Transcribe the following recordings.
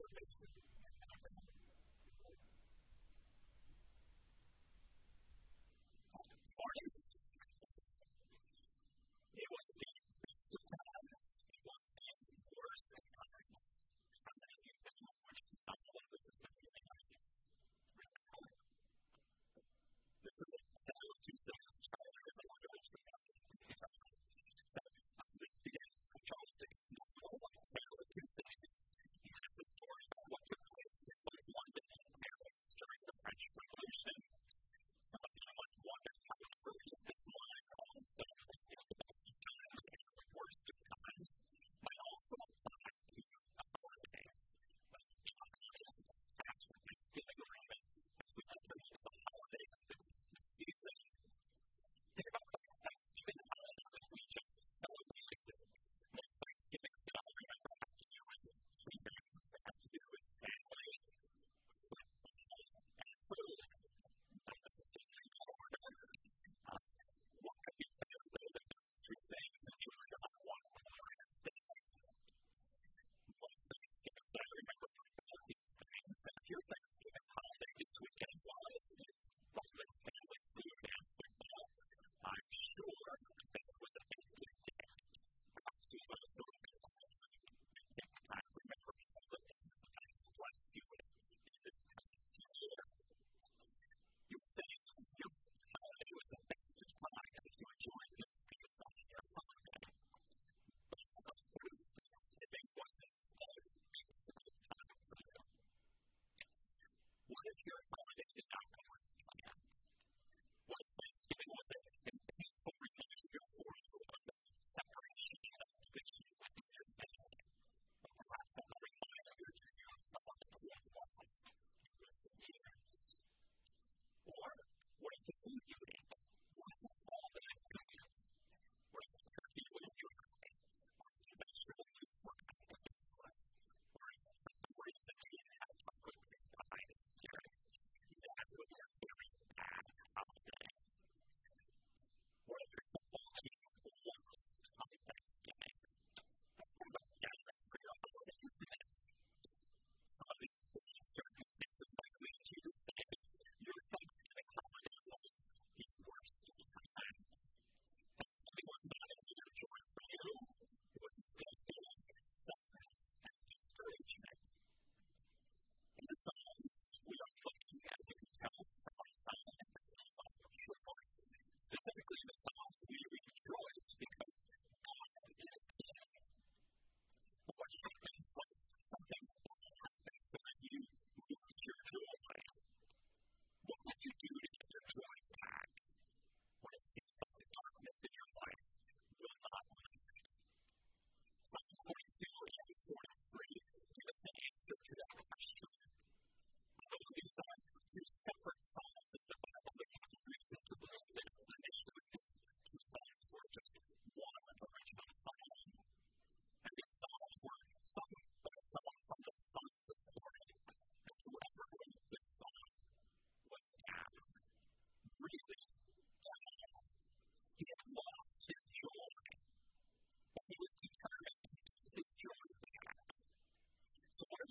was far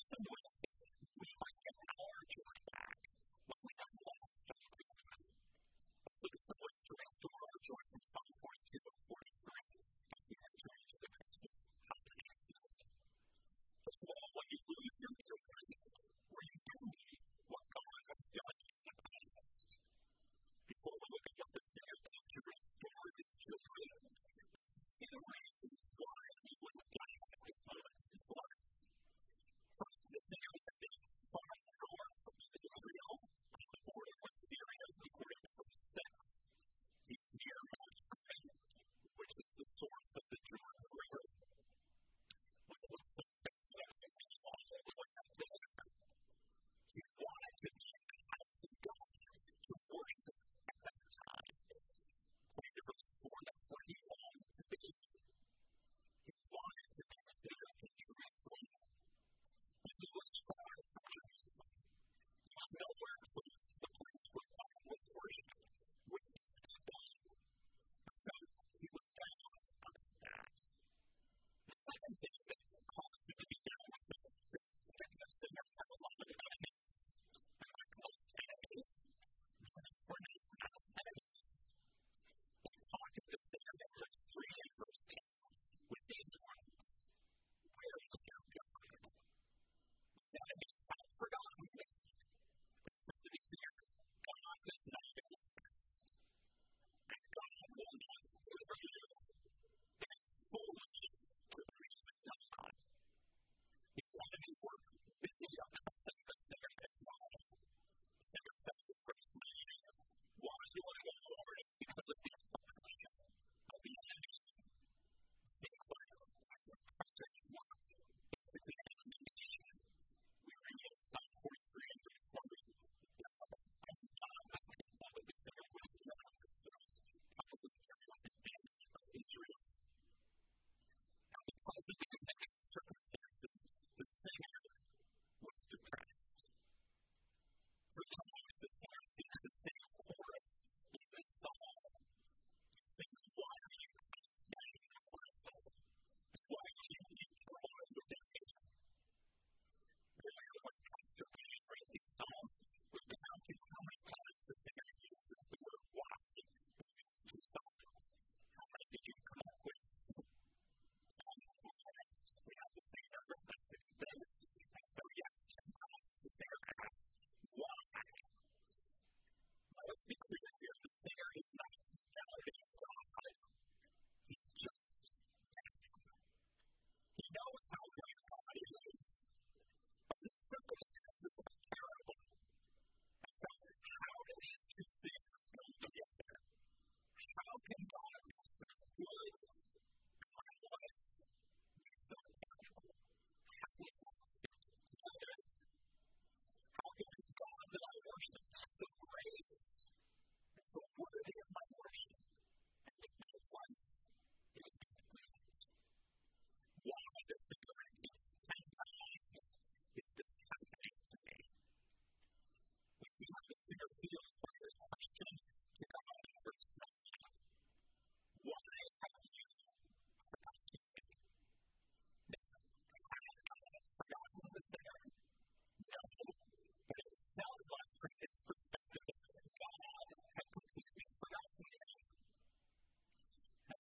from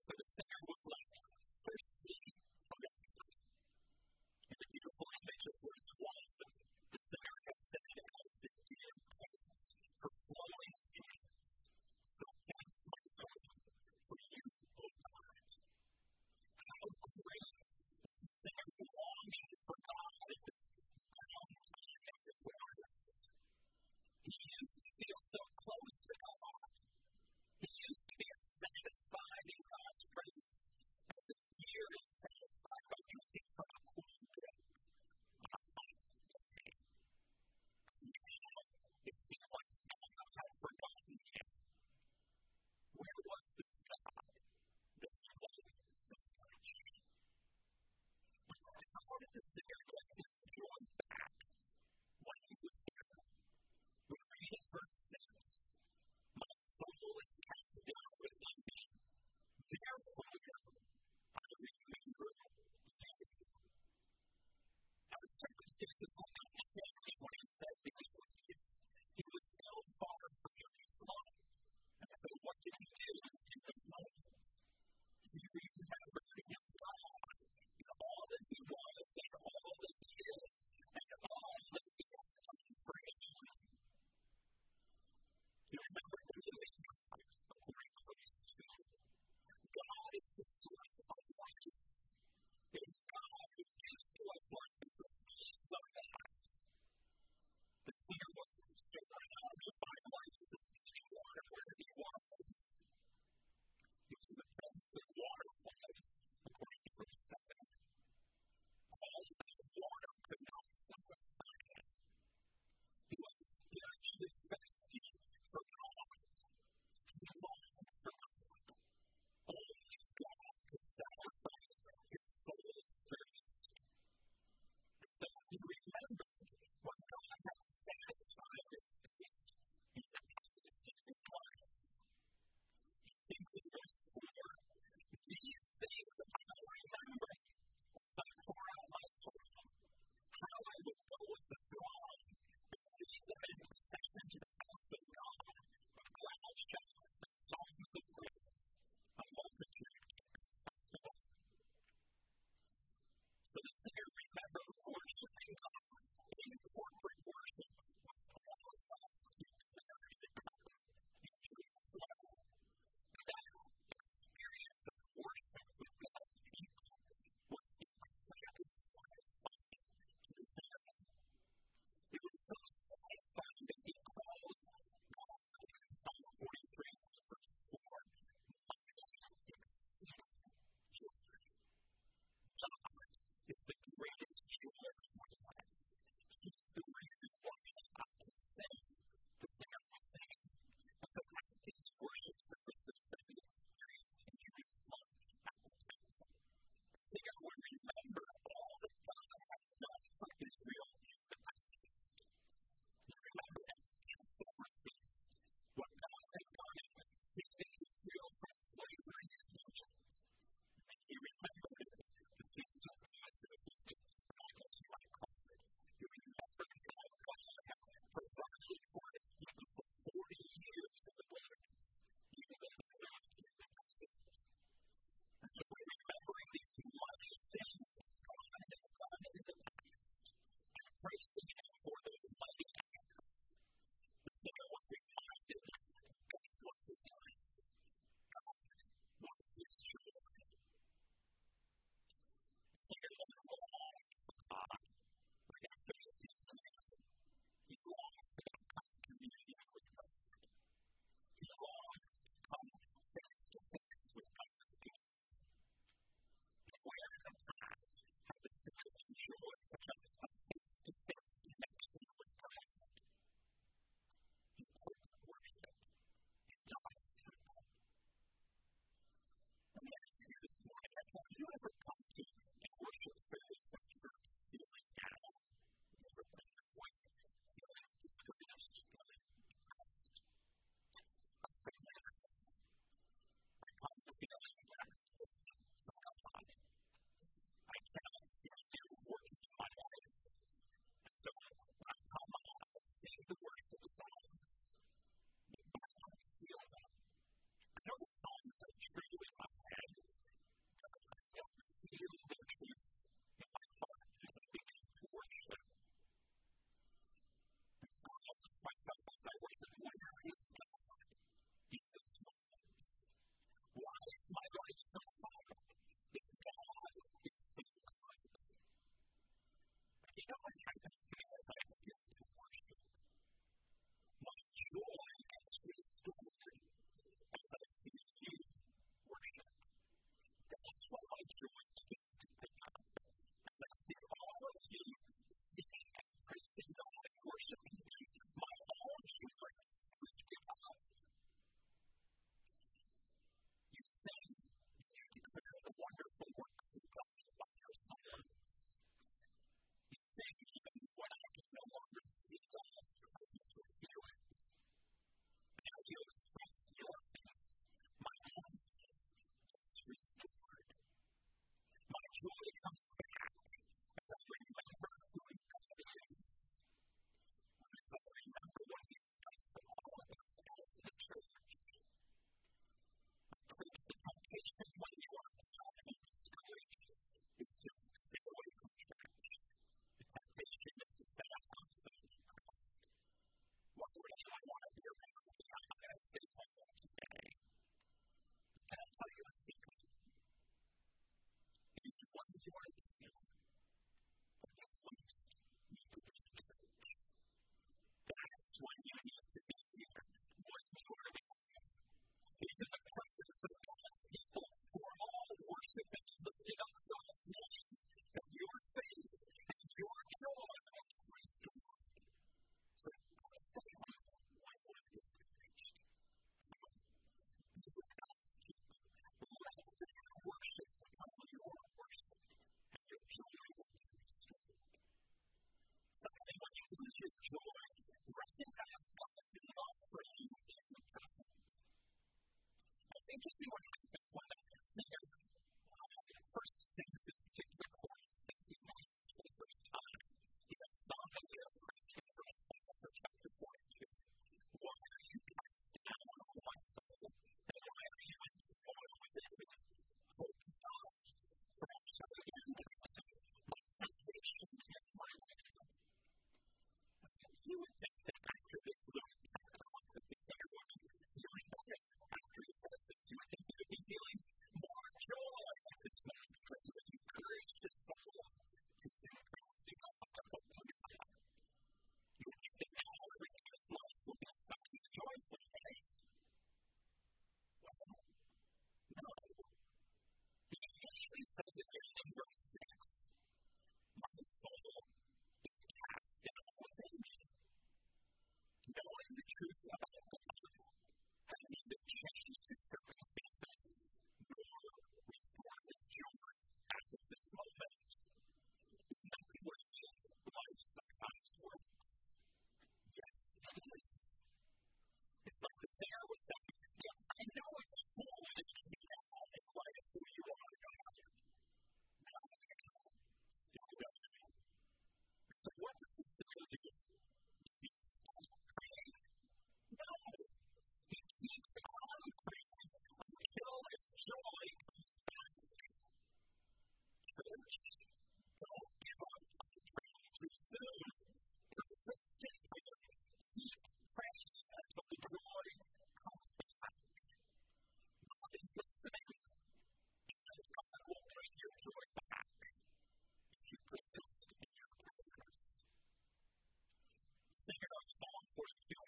So the sand was like thirsty for God. And the beautiful image of verse 1, the sinner has said as the gift ever since. My soul is cast down within me. Therefore, I remember you. Now, his circumstances had not changed when he said these words. He was still far from Jerusalem. And so, what did he do? is the greatest joy of my life. He's the reason why. such a the temptation 15, verse 6, My soul is cast down within me. Knowing the truth about God, I change to circumstances restore as of this moment. Not life sometimes? Yes, it is. It's like the singer was saying, joy comes back. Church, don't give up on praying too soon. Persist Persistent prayer. Keep praying until the joy comes back. God is listening, and God will bring your joy back if you persist in your prayers. Sing it on Psalm 42.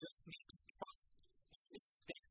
just need to trust and respect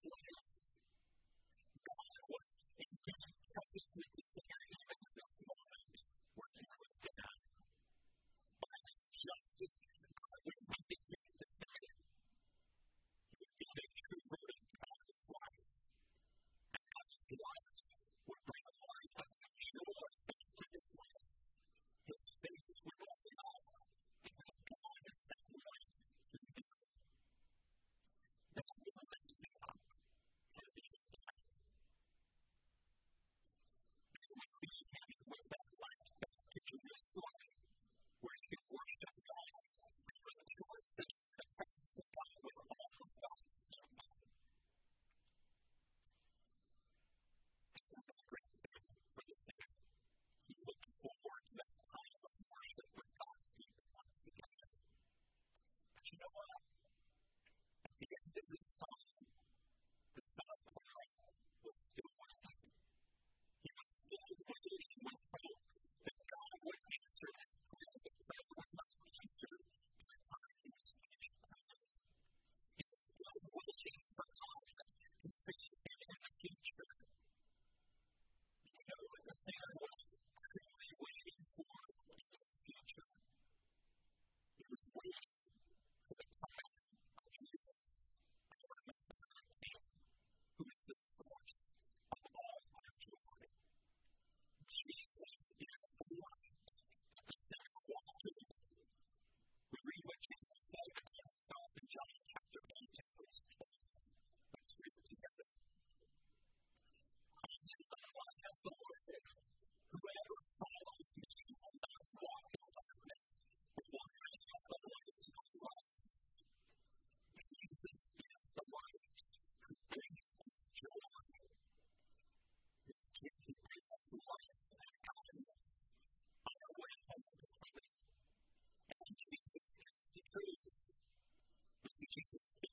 absent something I was truly waiting for in this future. It was waiting see Jesus. speak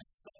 Jesus' soul